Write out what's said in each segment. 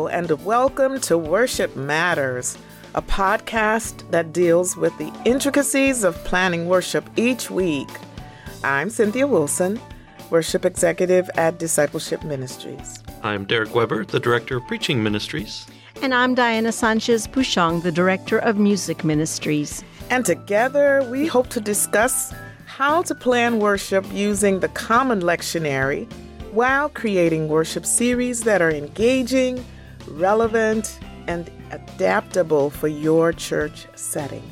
Hello, and welcome to Worship Matters, a podcast that deals with the intricacies of planning worship each week. I'm Cynthia Wilson, Worship Executive at Discipleship Ministries. I'm Derek Weber, the Director of Preaching Ministries. And I'm Diana Sanchez Bushong, the Director of Music Ministries. And together we hope to discuss how to plan worship using the Common Lectionary while creating worship series that are engaging, relevant, and adaptable for your church setting.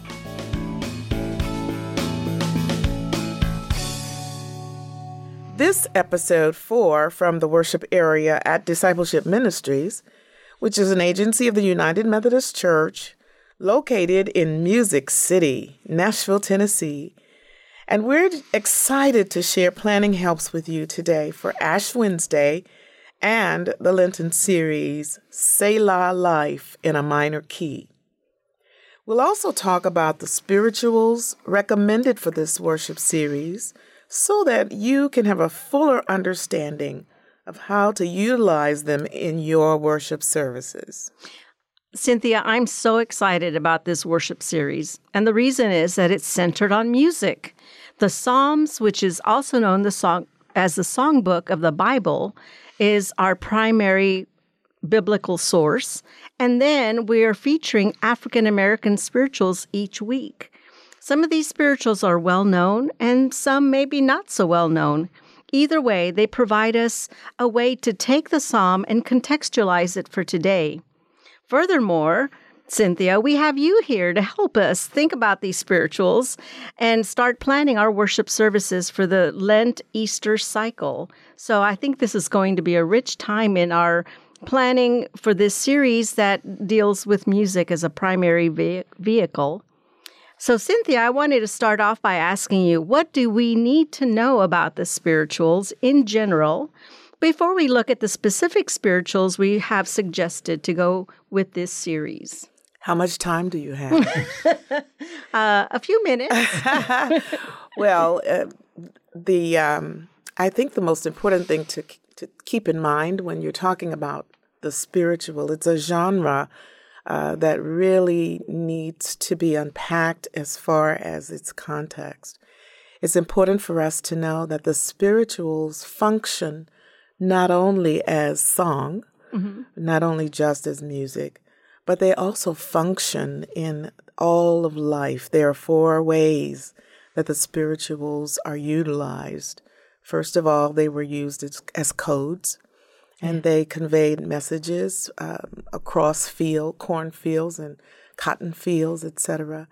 This episode four from the worship area at Discipleship Ministries, which is an agency of the United Methodist Church located in Music City, Nashville, Tennessee, and we're excited to share planning helps with you today for Ash Wednesday and the Lenten series, Selah Life in a Minor Key. We'll also talk about the spirituals recommended for this worship series so that you can have a fuller understanding of how to utilize them in your worship services. Cynthia, I'm so excited about this worship series, and the reason is that it's centered on music. The Psalms, which is also known the song as the songbook of the Bible, is our primary biblical source. And then we are featuring African American spirituals each week. Some of these spirituals are well known and some maybe not so well known. Either way, they provide us a way to take the psalm and contextualize it for today. Furthermore, Cynthia, we have you here to help us think about these spirituals and start planning our worship services for the Lent Easter cycle. So I think this is going to be a rich time in our planning for this series that deals with music as a primary ve- vehicle. So, Cynthia, I wanted to start off by asking you what do we need to know about the spirituals in general before we look at the specific spirituals we have suggested to go with this series? How much time do you have? uh, a few minutes. well, uh, the um, I think the most important thing to to keep in mind when you're talking about the spiritual, it's a genre uh, that really needs to be unpacked as far as its context. It's important for us to know that the spirituals function not only as song, mm-hmm. not only just as music, but they also function in all of life. There are four ways that the spirituals are utilized. First of all, they were used as, as codes, and they conveyed messages um, across field, cornfields and cotton fields, etc.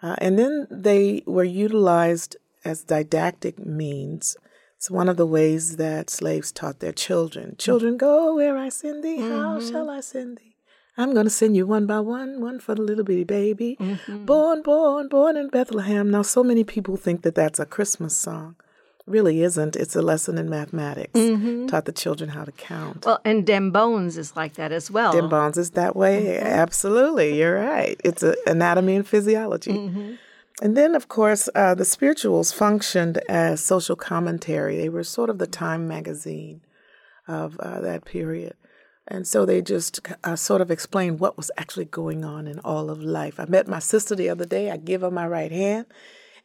Uh, and then they were utilized as didactic means. It's one of the ways that slaves taught their children. Children, go where I send thee. How mm-hmm. shall I send thee? I'm going to send you one by one, one for the little bitty baby. Mm-hmm. Born, born, born in Bethlehem. Now, so many people think that that's a Christmas song. Really isn't. It's a lesson in mathematics. Mm-hmm. Taught the children how to count. Well, and Dem Bones is like that as well. Dem Bones is that way. Mm-hmm. Absolutely. You're right. It's a, anatomy and physiology. Mm-hmm. And then, of course, uh, the spirituals functioned as social commentary. They were sort of the Time magazine of uh, that period. And so they just uh, sort of explained what was actually going on in all of life. I met my sister the other day. I give her my right hand.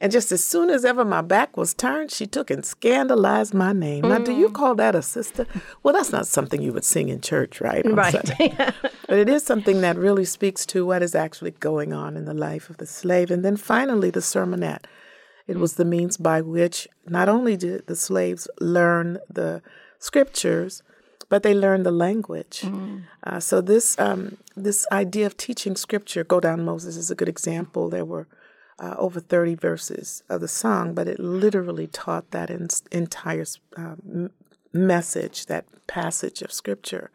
And just as soon as ever my back was turned, she took and scandalized my name. Mm. Now, do you mm. call that a sister? Well, that's not something you would sing in church, right? right. but it is something that really speaks to what is actually going on in the life of the slave. And then finally, the sermonette. It was the means by which not only did the slaves learn the scriptures, but they learn the language. Mm. Uh, so this um, this idea of teaching scripture, go down Moses, is a good example. There were uh, over 30 verses of the song, but it literally taught that in, entire um, message, that passage of scripture.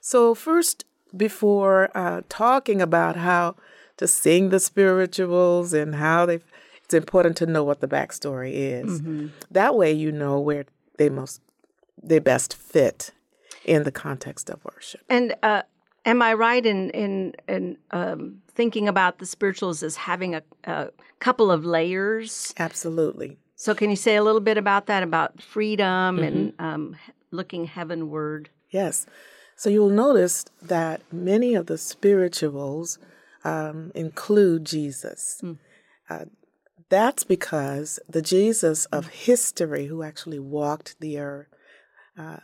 So first, before uh, talking about how to sing the spirituals and how they, it's important to know what the backstory is. Mm-hmm. That way, you know where they most they best fit in the context of worship. And uh, am I right in in in um, thinking about the spirituals as having a, a couple of layers? Absolutely. So, can you say a little bit about that, about freedom mm-hmm. and um, looking heavenward? Yes. So you'll notice that many of the spirituals um, include Jesus. Mm. Uh, that's because the Jesus of history, who actually walked the earth, uh,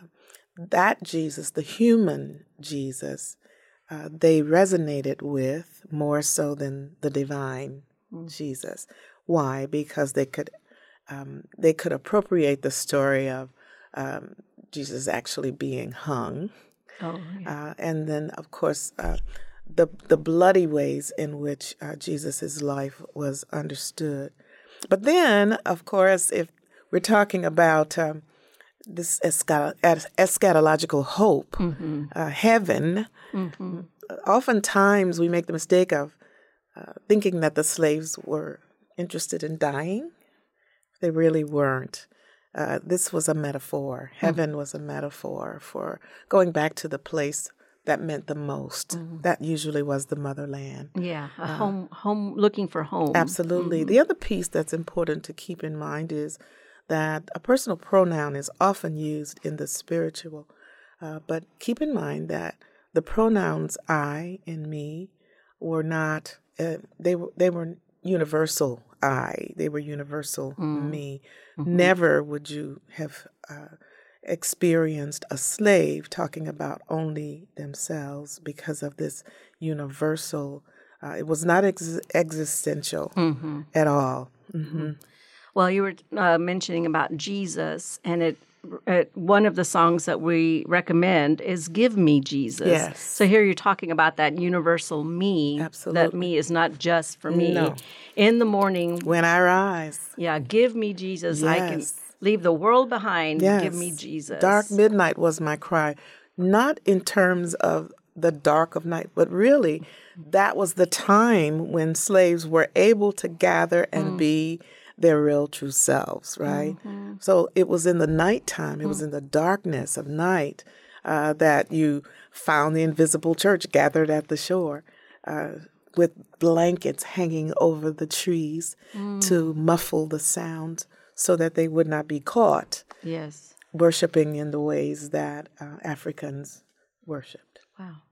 that Jesus, the human Jesus, uh, they resonated with more so than the divine Mm. Jesus. Why? Because they could um, they could appropriate the story of um, Jesus actually being hung, Oh, yeah. uh, and then of course uh, the the bloody ways in which uh, Jesus's life was understood. But then, of course, if we're talking about um, this escha- eschatological hope, Mm-hmm. uh, heaven, oftentimes we make the mistake of uh, thinking that the slaves were interested in dying. They really weren't. Uh, this was a metaphor. Heaven was a metaphor for going back to the place that meant the most. That usually was the motherland. yeah. A home, home, looking for home. Absolutely. The other piece that's important to keep in mind is that a personal pronoun is often used in the spiritual, uh, but keep in mind that the pronouns I and me were not. Uh, they were they were universal I. They were universal me. Never would you have uh, experienced a slave talking about only themselves because of this universal. Uh, it was not ex- existential at all. hmm Well, you were uh, mentioning about Jesus, and it, it one of the songs that we recommend is "Give Me Jesus." Yes. So here you're talking about that universal me. Absolutely. That me is not just for me. No. In the morning, When I rise, yeah, give me Jesus. Yes. I can leave the world behind. yes, Give me Jesus. Dark midnight was my cry, not in terms of the dark of night, but really that was the time when slaves were able to gather and be their real true selves, right? So it was in the nighttime, it was in the darkness of night uh, that you found the invisible church gathered at the shore. Uh, with blankets hanging over the trees to muffle the sound so that they would not be caught Yes. worshiping in the ways that uh, Africans worshiped. Wow.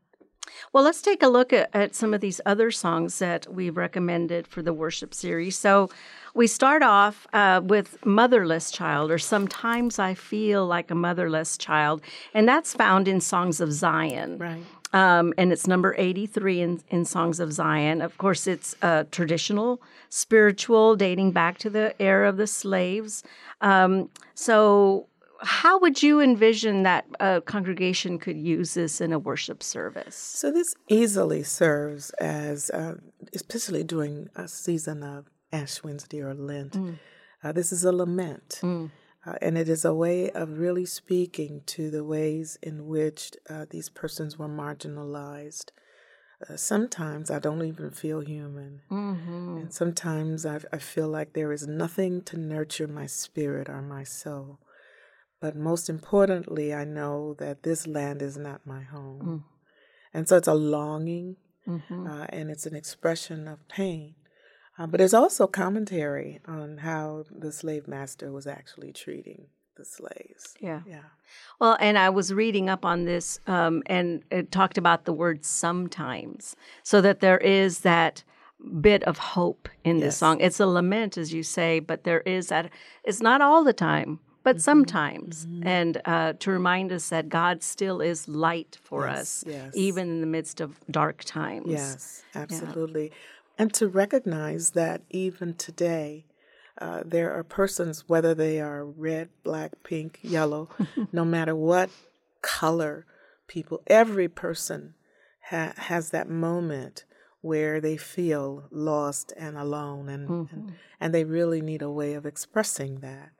Well, let's take a look at, at some of these other songs that we've recommended for the worship series. So, we start off uh, with Motherless Child, or Sometimes I Feel Like a Motherless Child, and that's found in Songs of Zion. Right. Um, and it's number 83 in, in Songs of Zion. Of course, it's uh, traditional, spiritual, dating back to the era of the slaves. Um, so, how would you envision that a congregation could use this in a worship service? So this easily serves as, uh, especially during a season of Ash Wednesday or Lent. Uh, this is a lament. Uh, and it is a way of really speaking to the ways in which uh, these persons were marginalized. Uh, sometimes I don't even feel human. And sometimes I, I feel like there is nothing to nurture my spirit or my soul. But most importantly, I know that this land is not my home. And so it's a longing uh, and it's an expression of pain. Uh, but there's also commentary on how the slave master was actually treating the slaves. Yeah. Yeah. Well, and I was reading up on this, um, and it talked about the word sometimes, so that there is that bit of hope in this Yes. song. It's a lament, as you say, but there is that. It's not all the time, but sometimes, and uh, to remind us that God still is light for Yes, us, yes. even in the midst of dark times. Yes, absolutely. And to recognize that even today, uh, there are persons, whether they are red, black, pink, yellow, no matter what color people, every person ha- has that moment where they feel lost and alone, and, and, and they really need a way of expressing that.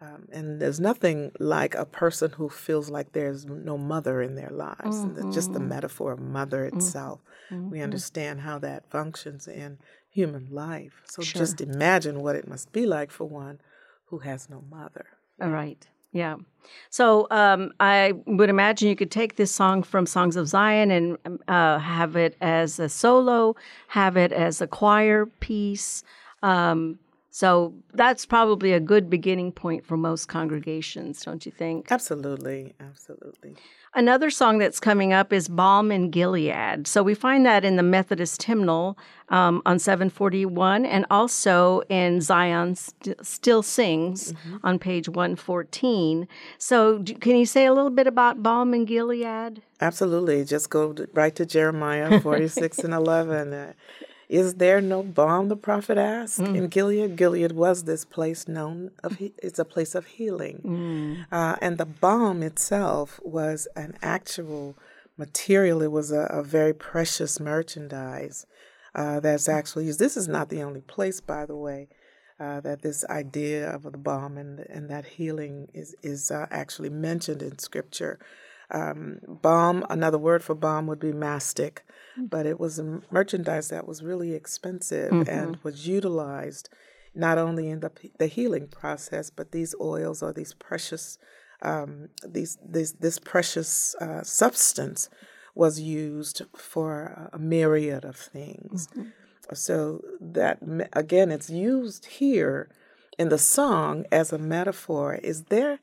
Um, and there's nothing like a person who feels like there's no mother in their lives. And the- just the metaphor of mother itself, we understand how that functions in human life. So just imagine what it must be like for one who has no mother. All right. Yeah. So um, I would imagine you could take this song from Songs of Zion and um, uh, have it as a solo, have it as a choir piece. Um, So that's probably a good beginning point for most congregations, don't you think? Absolutely, absolutely. Another song that's coming up is Balm in Gilead. So we find that in the Methodist hymnal um, on 741 and also in Zion St- Still Sings mm-hmm. on page 114. So do, can you say a little bit about Balm in Gilead? Absolutely. Just go right to Jeremiah 46 and 11. Is there no balm? The prophet asked. Mm. In Gilead, Gilead was this place known of it's a place of healing, mm. uh, and the balm itself was an actual material. It was a, a very precious merchandise uh, that's actually used. This is not the only place, by the way. Uh, that this idea of the balm and and that healing is is uh, actually mentioned in Scripture. Um, balm, another word for balm would be mastic but it was a merchandise that was really expensive mm-hmm. and was utilized not only in the the healing process, but these oils or these precious um, these this this precious uh, substance was used for a myriad of things. Mm-hmm. So that again, it's used here in the song as a metaphor. Is there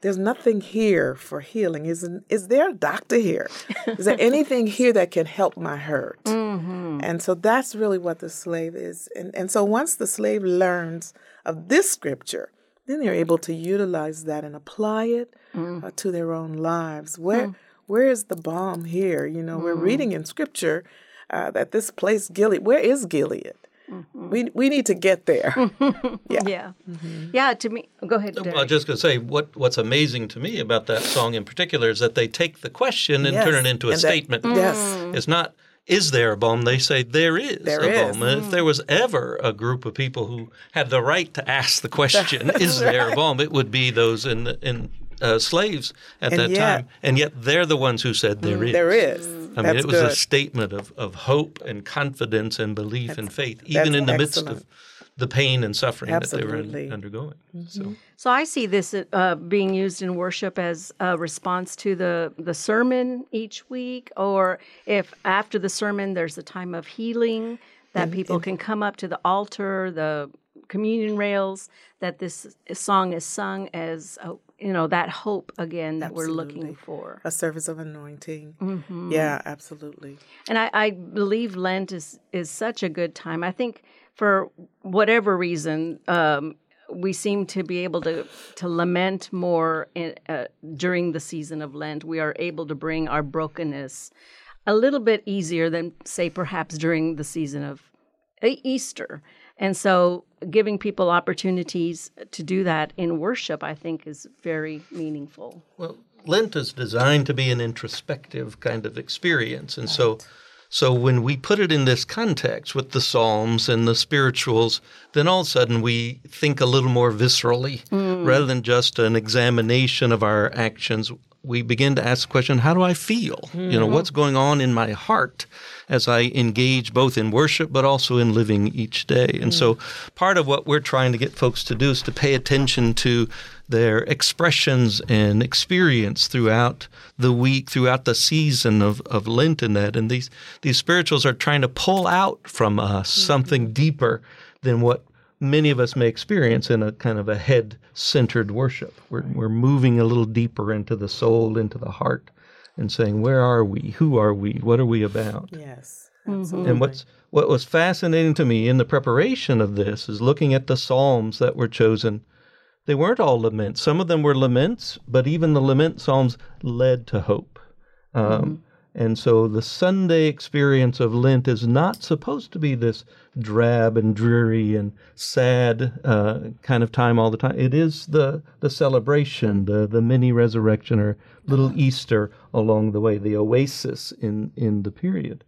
there's nothing here for healing. Is is there a doctor here? Is there anything here that can help my hurt? Mm-hmm. And so that's really what the slave is. And and so once the slave learns of this scripture, then they're able to utilize that and apply it mm. uh, to their own lives. Where mm. where is the balm here? You know, mm. we're reading in scripture uh, that this place Gilead. Where is Gilead? Mm-hmm. We we need to get there. yeah. Yeah. Mm-hmm. Yeah. To me, go ahead. Derek. Well, I was just going to say what what's amazing to me about that song in particular is that they take the question and yes. turn it into a and statement. That, yes. Mm. It's not is there a balm? They say there is there a is. balm. And if there was ever a group of people who had the right to ask the question, is right. there a balm? It would be those in in uh, slaves at and that yet, time, and yet they're the ones who said there is. There is. I mean, it was good. a statement of, of hope and confidence and belief that's, and faith, even in the excellent. midst of the pain and suffering Absolutely. that they were undergoing. Mm-hmm. So. so I see this uh, being used in worship as a response to the, the sermon each week, or if after the sermon there's a time of healing that and, people and, can come up to the altar, the communion rails, that this song is sung as a you know that hope again that absolutely. we're looking for. A service of anointing. Mm-hmm. yeah absolutely. And I, I, believe lent is is such a good time. I think for whatever reason um, we seem to be able to to lament more in, uh, during the season of lent. We are able to bring our brokenness a little bit easier than say perhaps during the season of easter. And so giving people opportunities to do that in worship, I think, is very meaningful. Well, Lent is designed to be an introspective kind of experience. And right. so so when we put it in this context with the Psalms and the spirituals, then all of a sudden we think a little more viscerally mm. rather than just an examination of our actions. We begin to ask the question, how do I feel? Mm-hmm. You know, mm-hmm. what's going on in my heart? as I engage both in worship but also in living each day. And mm. so part of what we're trying to get folks to do is to pay attention to their expressions and experience throughout the week, throughout the season of, of Lent and that. And these, these spirituals are trying to pull out from us mm-hmm. something deeper than what many of us may experience in a kind of a head centered worship. We're, we're moving a little deeper into the soul, into the heart and saying, "Where are we? Who are we? What are we about?" Yes, mm-hmm. absolutely. And what's what was fascinating to me in the preparation of this is looking at the psalms that were chosen. They weren't all laments. Some of them were laments, but even the lament psalms led to hope. Um, mm-hmm. And so the Sunday experience of Lent is not supposed to be this drab and dreary and sad uh, kind of time all the time. It is the, the celebration, the, the mini resurrection or little Easter along the way, the oasis in, in the period.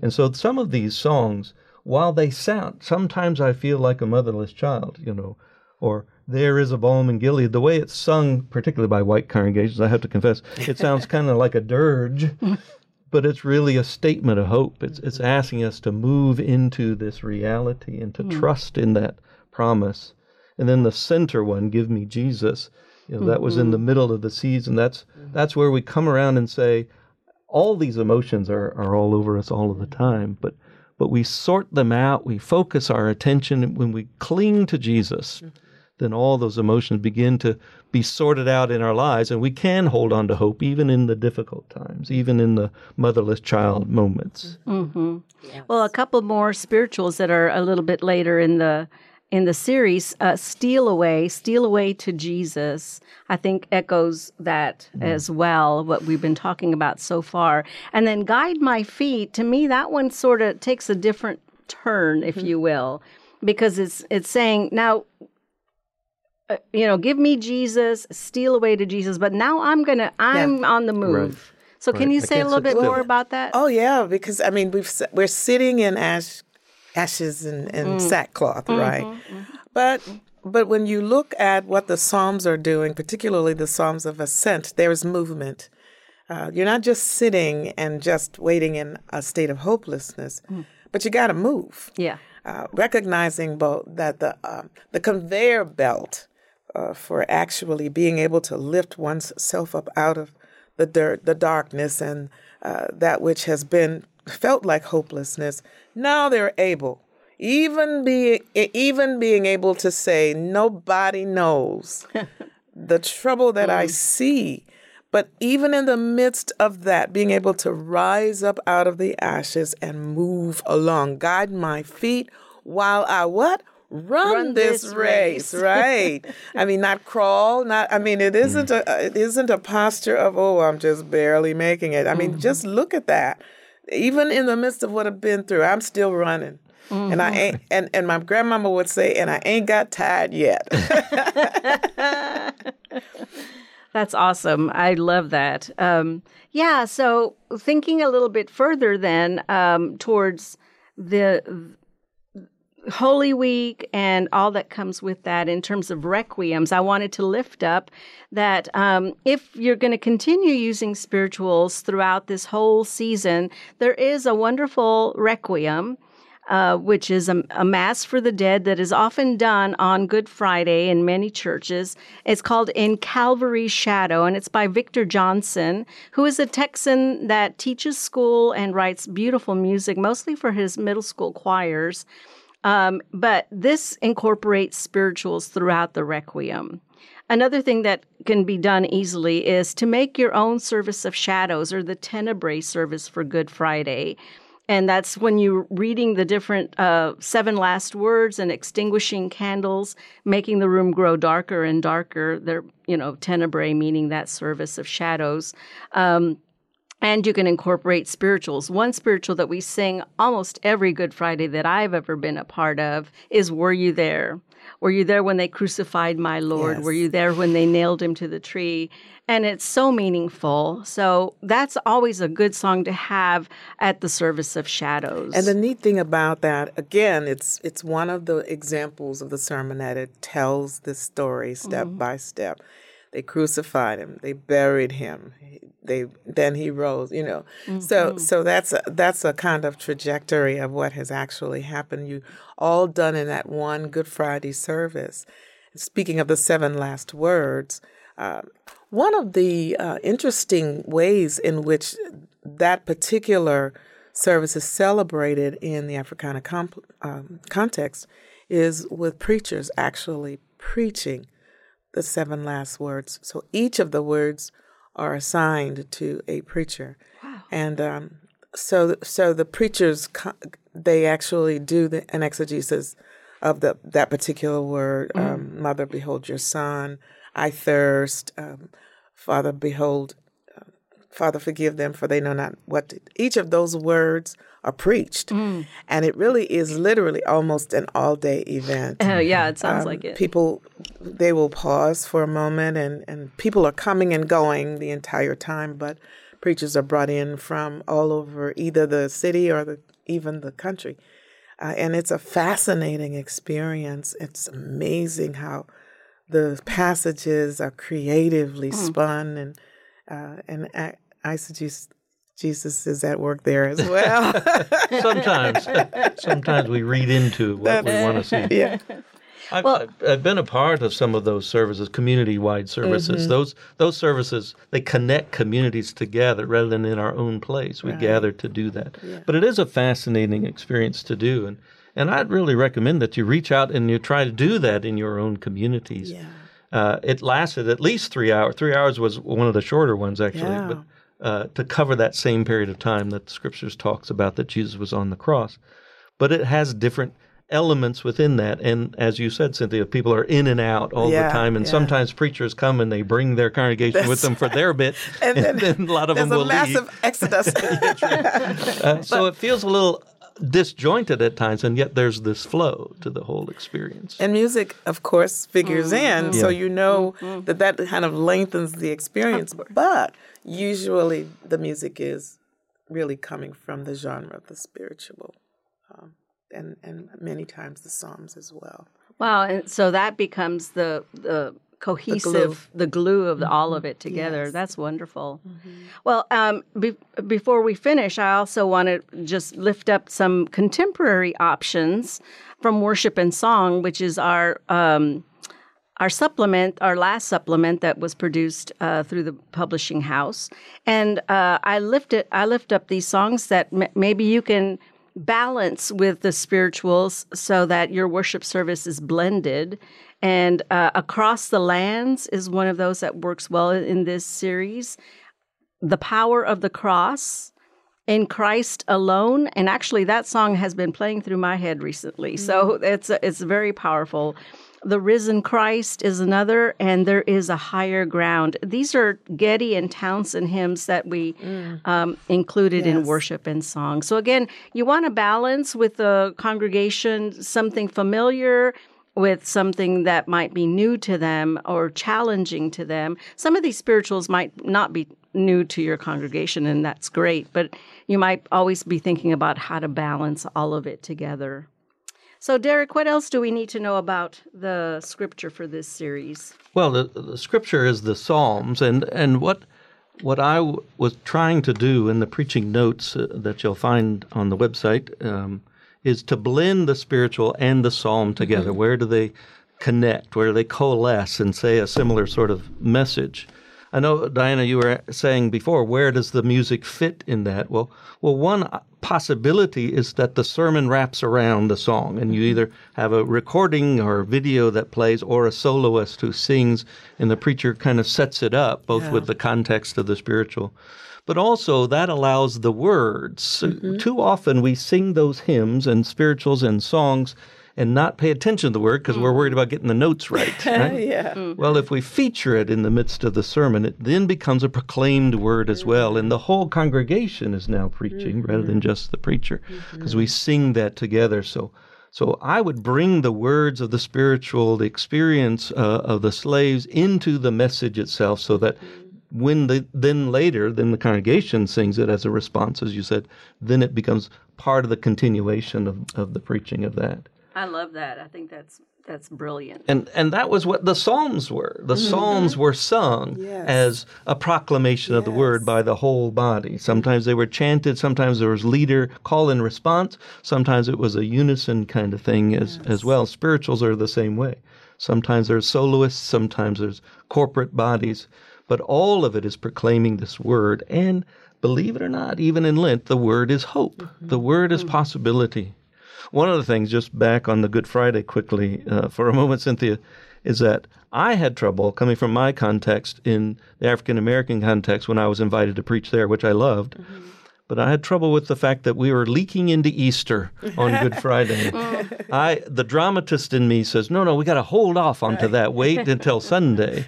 And so some of these songs, while they sound, sometimes I feel like a motherless child, you know, or there is a balm in Gilead. The way it's sung, particularly by white congregations, I have to confess, it sounds kind of like a dirge but it's really a statement of hope. It's it's mm-hmm. asking us to move into this reality and to mm. trust in that promise. And then the center one, give me Jesus. You know, mm-hmm. that was in the mm-hmm. middle of the season. That's mm-hmm. that's where we come around and say, all these emotions are, are all over us all of the time, but but we sort them out, we focus our attention when we cling to Jesus. Then all those emotions begin to be sorted out in our lives, and we can hold on to hope even in the difficult times, even in the motherless child moments. Mm-hmm. Yes. Well, a couple more spirituals that are a little bit later in the in the series, uh, Steal Away, Steal Away to Jesus, I think echoes that mm. as well, what we've been talking about so far. And then Guide My Feet, to me, that one sort of takes a different turn, if mm-hmm. you will, because it's it's saying, now, uh, you know, give me Jesus, steal away to Jesus, but now I'm going to, I'm yeah. on the move. Right. So right. can you say a little bit more about that? Oh yeah, because I mean we've we're sitting in ash ashes and, and mm. sackcloth, mm-hmm, right? Mm-hmm. But but when you look at what the Psalms are doing, particularly the Psalms of Ascent, there's movement. Uh, you're not just sitting and just waiting in a state of hopelessness, mm. but you got to move. Yeah. Uh, recognizing both that the uh, the conveyor belt uh, for actually being able to lift oneself up out of the dirt, the darkness, and uh, that which has been felt like hopelessness now they're able, even be even being able to say, nobody knows the trouble that mm. I see. But even in the midst of that, being able to rise up out of the ashes and move along, guide my feet while I what? Run, Run this, this, race, race. right? I mean, not crawl, not. I mean, it isn't mm. a it isn't a posture of oh, I'm just barely making it. I mean, mm-hmm. just look at that even in the midst of what I've been through, I'm still running. Mm-hmm. And I mm-hmm. ain't and, and my grandmama would say, and I ain't got tired yet. That's awesome. I love that. Um, yeah. So thinking a little bit further then um, towards the Holy Week and all that comes with that in terms of requiems, I wanted to lift up that um, if you're going to continue using spirituals throughout this whole season, there is a wonderful requiem. Uh, which is a, a, Mass for the Dead that is often done on Good Friday in many churches. It's called In Calvary's Shadow, and it's by Victor Johnson, who is a Texan that teaches school and writes beautiful music, mostly for his middle school choirs. Um, but this incorporates spirituals throughout the Requiem. Another thing that can be done easily is to make your own service of shadows or the Tenebrae service for Good Friday. And that's when you're reading the different uh, seven last words and extinguishing candles, making the room grow darker and darker. They're, you know, tenebrae, meaning that service of shadows. Um, and you can incorporate spirituals. One spiritual that we sing almost every Good Friday that I've ever been a part of is Were You There? Were you there when they crucified my Lord? Yes. Were you there when they nailed him to the tree? And it's so meaningful. So that's always a good song to have at the service of shadows. And the neat thing about that, again, it's it's one of the examples of the sermon that it tells the story step mm-hmm. by step. They crucified him. They buried him. They then he rose. You know, mm-hmm. so so that's a, that's a kind of trajectory of what has actually happened. You all done in that one Good Friday service. Speaking of the seven last words, uh, one of the uh, interesting ways in which that particular service is celebrated in the Africana comp- um, context is with preachers actually preaching the seven last words. So each of the words are assigned to a preacher. Wow. And um, so so the preachers they actually do the, an exegesis of the that particular word. Mm. Um, Mother, behold your son. I thirst. Um, Father, behold. Father, forgive them, for they know not what. To, each of those words are preached. Mm. And it really is literally almost an all day event. Uh, yeah, it sounds um, like it. People, they will pause for a moment, and, and people are coming and going the entire time, but preachers are brought in from all over either the city or the, even the country. Uh, and it's a fascinating experience. It's amazing how the passages are creatively mm. spun and uh, and I, I suggest Jesus is at work there as well. sometimes, sometimes we read into what we want to see. Yeah. I've, Well- I've, I've been a part of some of those services, community-wide services. Mm-hmm. Those those services they connect communities together rather than in our own place. We gather to do that. But it is a fascinating experience to do, and and I'd really recommend that you reach out and you try to do that in your own communities. Yeah. Uh, it lasted at least three hours. Three hours was one of the shorter ones, actually. Yeah. But uh, to cover that same period of time that the scriptures talks about that Jesus was on the cross, but it has different elements within that. And as you said, Cynthia, people are in and out all Yeah, the time, and yeah. sometimes preachers come and they bring their congregation with them for their bit, and, And then, then a lot of There's them a will massive leave. exodus. Uh, so it feels a little disjointed at times, and yet there's this flow to the whole experience. and music, of course, figures in, so you know that that kind of lengthens the experience. But usually, the music is really coming from the genre of the spiritual, um, and and many times the psalms as well. Wow, and so that becomes the the cohesive, the glue, of the, all of it together. Yes. That's wonderful. Well, um, be, before we finish, I also want to just lift up some contemporary options from Worship and Song, which is our. Um, our supplement, our last supplement that was produced uh, through the publishing house, and uh, I lift it. I lift up these songs that m- maybe you can balance with the spirituals, so that your worship service is blended. And uh, across the lands is one of those that works well in this series. The power of the cross in Christ alone, and actually that song has been playing through my head recently, so it's it's very powerful. The risen Christ is another, and there is a higher ground. These are Getty and Townend hymns that we um, included in worship and song. So again, you want to balance with the congregation something familiar with something that might be new to them or challenging to them. Some of these spirituals might not be new to your congregation, and that's great, but you might always be thinking about how to balance all of it together. So, Derek, what else do we need to know about the scripture for this series? Well, the, the scripture is the Psalms, and and what what I w- was trying to do in the preaching notes uh, that you'll find on the website um, is to blend the spiritual and the psalm together. Where do they connect? Where do they coalesce and say a similar sort of message? I know, Diana, you were saying before, where does the music fit in that? Well, well, one possibility is that the sermon wraps around the song, and you mm-hmm. either have a recording or a video that plays, or a soloist who sings, and the preacher kind of sets it up, both with the context of the spiritual. But also, that allows the words. Mm-hmm. Too often, we sing those hymns and spirituals and songs and not pay attention to the word because we're worried about getting the notes right. right? yeah. Mm-hmm. Well, if we feature it in the midst of the sermon, it then becomes a proclaimed word as well. And the whole congregation is now preaching rather than mm-hmm. just the preacher mm-hmm. because we sing that together. So, so I would bring the words of the spiritual, the experience uh, of the slaves into the message itself so that when the then later then the congregation sings it as a response as you said then it becomes part of the continuation of, of the preaching of that I love that. I think that's that's brilliant. and and that was what the psalms were. The mm-hmm. psalms were sung Yes. as a proclamation of the word by the whole body. Sometimes they were chanted sometimes there was leader call and response. Sometimes it was a unison kind of thing as as well. Spirituals are the same way. Sometimes there's soloists sometimes there's corporate bodies but all of it is proclaiming this word. And believe it or not even in lent the word is hope. Mm-hmm. The word is mm-hmm. possibility one of the things, just back on the Good Friday quickly uh, for a moment, Cynthia, is that I had trouble coming from my context in the African American context when I was invited to preach there, which I loved. But I had trouble with the fact that we were leaking into Easter on Good Friday. I, the dramatist in me says, no, no, we got to hold off onto that. Wait until Sunday.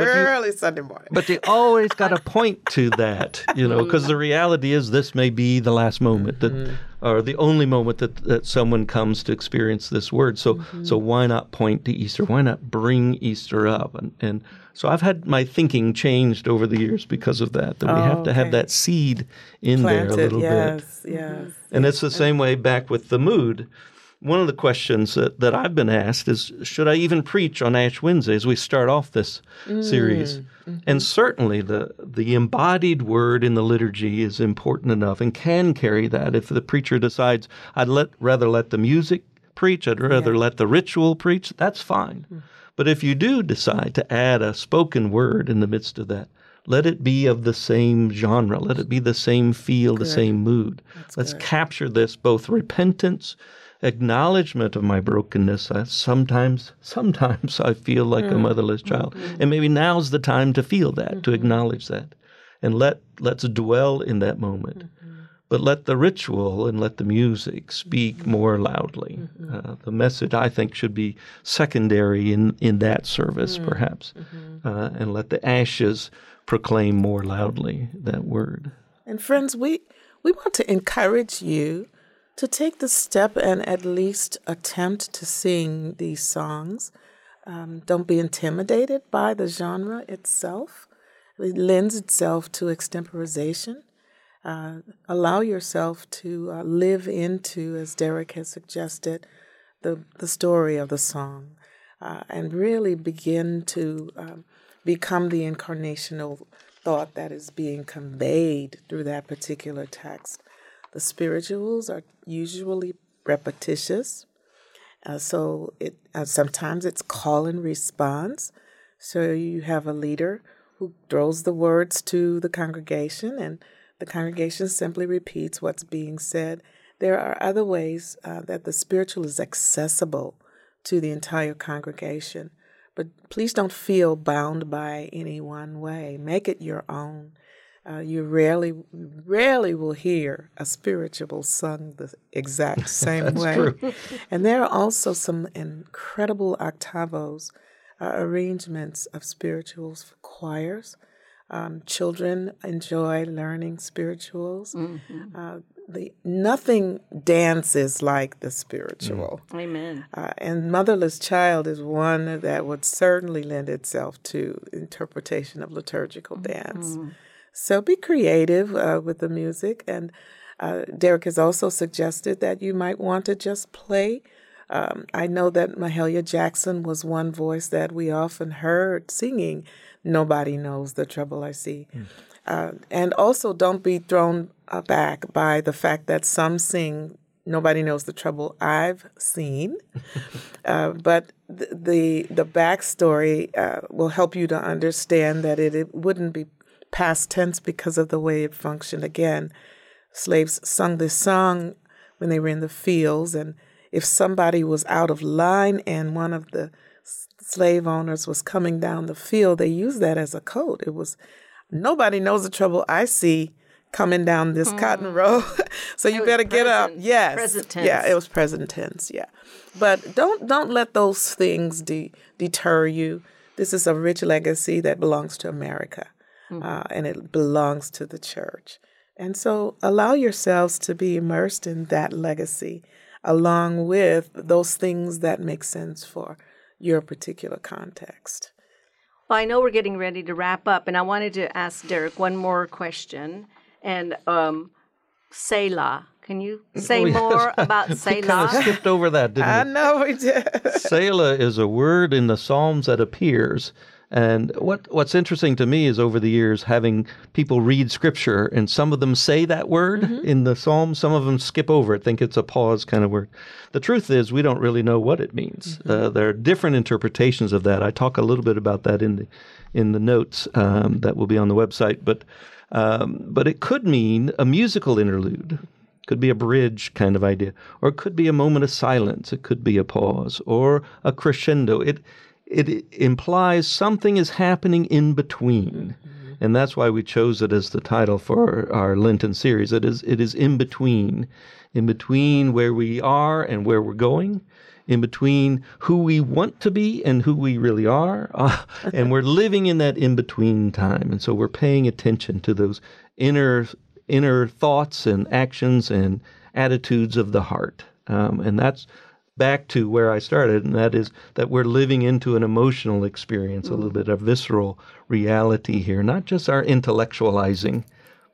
Early Sunday morning. But you always got to point to that, you know, because the mm-hmm. reality is this may be the last moment that, mm-hmm. or the only moment that, that someone comes to experience this word. So, so mm-hmm. why not point to Easter? Why not bring Easter up? And, and so I've had my thinking changed over the years because of that. That we Oh, have to have oh, that seed in there a Planted, little bit. yes, yes. And it's the same way back with the mood. One of the questions that, that I've been asked is Should I even preach on Ash Wednesday as we start off this series? And certainly the, the embodied word in the liturgy is important enough and can carry that if the preacher decides I'd let, rather let the music preach. I'd rather yeah. let the ritual preach. That's fine. Mm. But if you do decide to add a spoken word in the midst of that, let it be of the same genre. Let it be the same feel, good. the same mood. That's Let's good. capture this both repentance, acknowledgement of my brokenness. I, sometimes, sometimes I feel like mm. a motherless child, mm-hmm. and maybe now's the time to feel that, mm-hmm. to acknowledge that, and let let's dwell in that moment. Mm-hmm. But let the ritual and let the music speak mm-hmm. more loudly. Mm-hmm. Uh, the message, I think, should be secondary in, in that service, mm. perhaps. Mm-hmm. Uh, and let the ashes proclaim more loudly that word. And friends, we we want to encourage you to take the step and at least attempt to sing these songs. Um, don't be intimidated by the genre itself. It lends itself to extemporization. Uh, allow yourself to uh, live into, as Derek has suggested, the, the story of the song uh, and really begin to um, become the incarnational thought that is being conveyed through that particular text. The spirituals are usually repetitious, uh, so it uh, sometimes it's call and response. So you have a leader who throws the words to the congregation, and the congregation simply repeats what's being said. There are other ways uh, that the spiritual is accessible to the entire congregation. But please don't feel bound by any one way. Make it your own. Uh, you rarely, rarely will hear a spiritual sung the exact same way. True. And there are also some incredible octavos, uh, arrangements of spirituals for choirs. Um, children enjoy learning spirituals. Mm-hmm. Uh, the nothing dances like the spiritual. Mm. Amen. Uh, and motherless child is one that would certainly lend itself to interpretation of liturgical dance. Mm-hmm. So be creative uh, with the music. And uh, Derek has also suggested that you might want to just play. Um, I know that Mahalia Jackson was one voice that we often heard singing. Nobody knows the trouble I see. Mm. Uh, and also, don't be thrown aback by the fact that some sing nobody knows the trouble I've seen. uh, but the, the, the backstory uh, will help you to understand that it, it wouldn't be past tense because of the way it functioned. Again, slaves sung this song when they were in the fields, and if somebody was out of line and one of the slave owners was coming down the field, they used that as a code. It was nobody knows the trouble I see coming down this mm. cotton row. so you better get up. Yes. Present tense. Yeah, it was present tense. Yeah. But don't don't let those things de- deter you. This is a rich legacy that belongs to America, mm. uh, and it belongs to the church. And so allow yourselves to be immersed in that legacy, along with those things that make sense for your particular context. Well, I know we're getting ready to wrap up, and I wanted to ask Derek one more question and um, Selah. Can you say oh, yes. more about Selah? we kind of skipped over that, didn't we? I know we did. Selah is a word in the Psalms that appears. And what what's interesting to me is over the years having people read scripture and some of them say that word mm-hmm. in the Psalms, some of them skip over it, think it's a pause kind of word. The truth is we don't really know what it means. Mm-hmm. Uh, there are different interpretations of that. I talk a little bit about that in the in the notes um, that will be on the website, but um, but it could mean a musical interlude, could be a bridge kind of idea, or it could be a moment of silence. It could be a pause or a crescendo. It it implies something is happening in between. Mm-hmm. And that's why we chose it as the title for our Lenten series. It is it is in between, in between where we are and where we're going, in between who we want to be and who we really are. Uh, and we're living in that in between time. And so we're paying attention to those inner inner thoughts and actions and attitudes of the heart. Um, and that's back to where I started, and that is that we're living into an emotional experience, mm. a little bit of visceral reality here, not just our intellectualizing,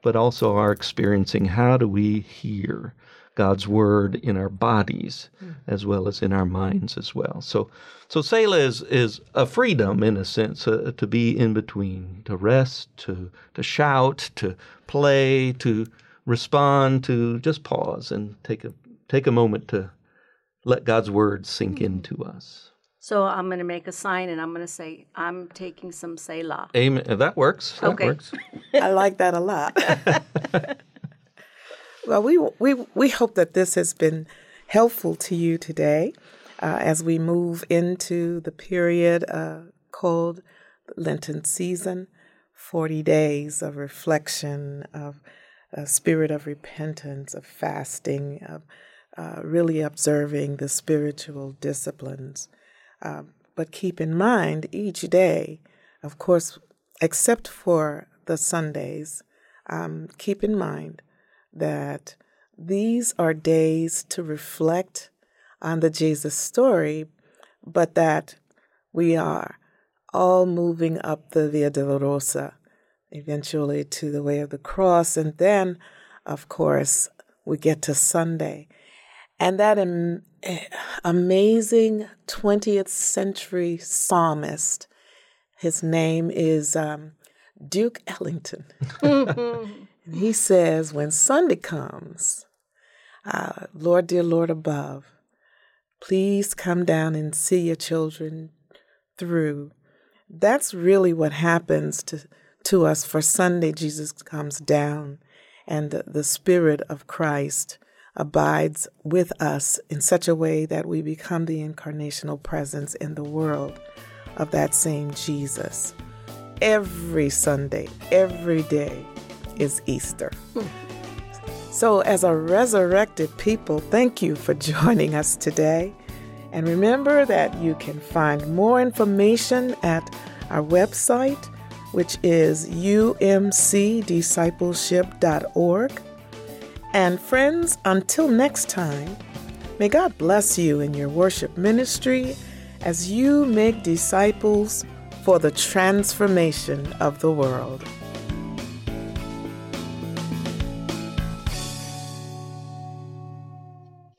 but also our experiencing. How do we hear? God's word in our bodies mm. as well as in our minds as well. So, so Selah is is a freedom in a sense uh, to be in between, to rest, to to shout, to play, to respond, to just pause and take a take a moment to let God's word sink into us. So I'm going to make a sign and I'm going to say, I'm taking some Selah. Amen. That works. That Okay. works. I like that a lot. well, we we we hope that this has been helpful to you today uh, as we move into the period uh, called Lenten season, forty days of reflection, of a spirit of repentance, of fasting, of uh, really observing the spiritual disciplines. Uh, but keep in mind each day, of course, except for the Sundays, um, keep in mind that these are days to reflect on the Jesus story, but that we are all moving up the Via Dolorosa, eventually to the way of the cross, and then, of course, we get to Sunday. And that am- eh, amazing 20th century psalmist, his name is um, Duke Ellington. and he says, When Sunday comes, uh, Lord, dear Lord above, please come down and see your children through. That's really what happens to, to us for Sunday. Jesus comes down, and the, the Spirit of Christ abides with us in such a way that we become the incarnational presence in the world of that same Jesus. Every Sunday, every day is Easter. So, as a resurrected people, thank you for joining us today. And remember that you can find more information at our website, which is umcdiscipleship.org. And friends, until next time, may God bless you in your worship ministry as you make disciples for the transformation of the world.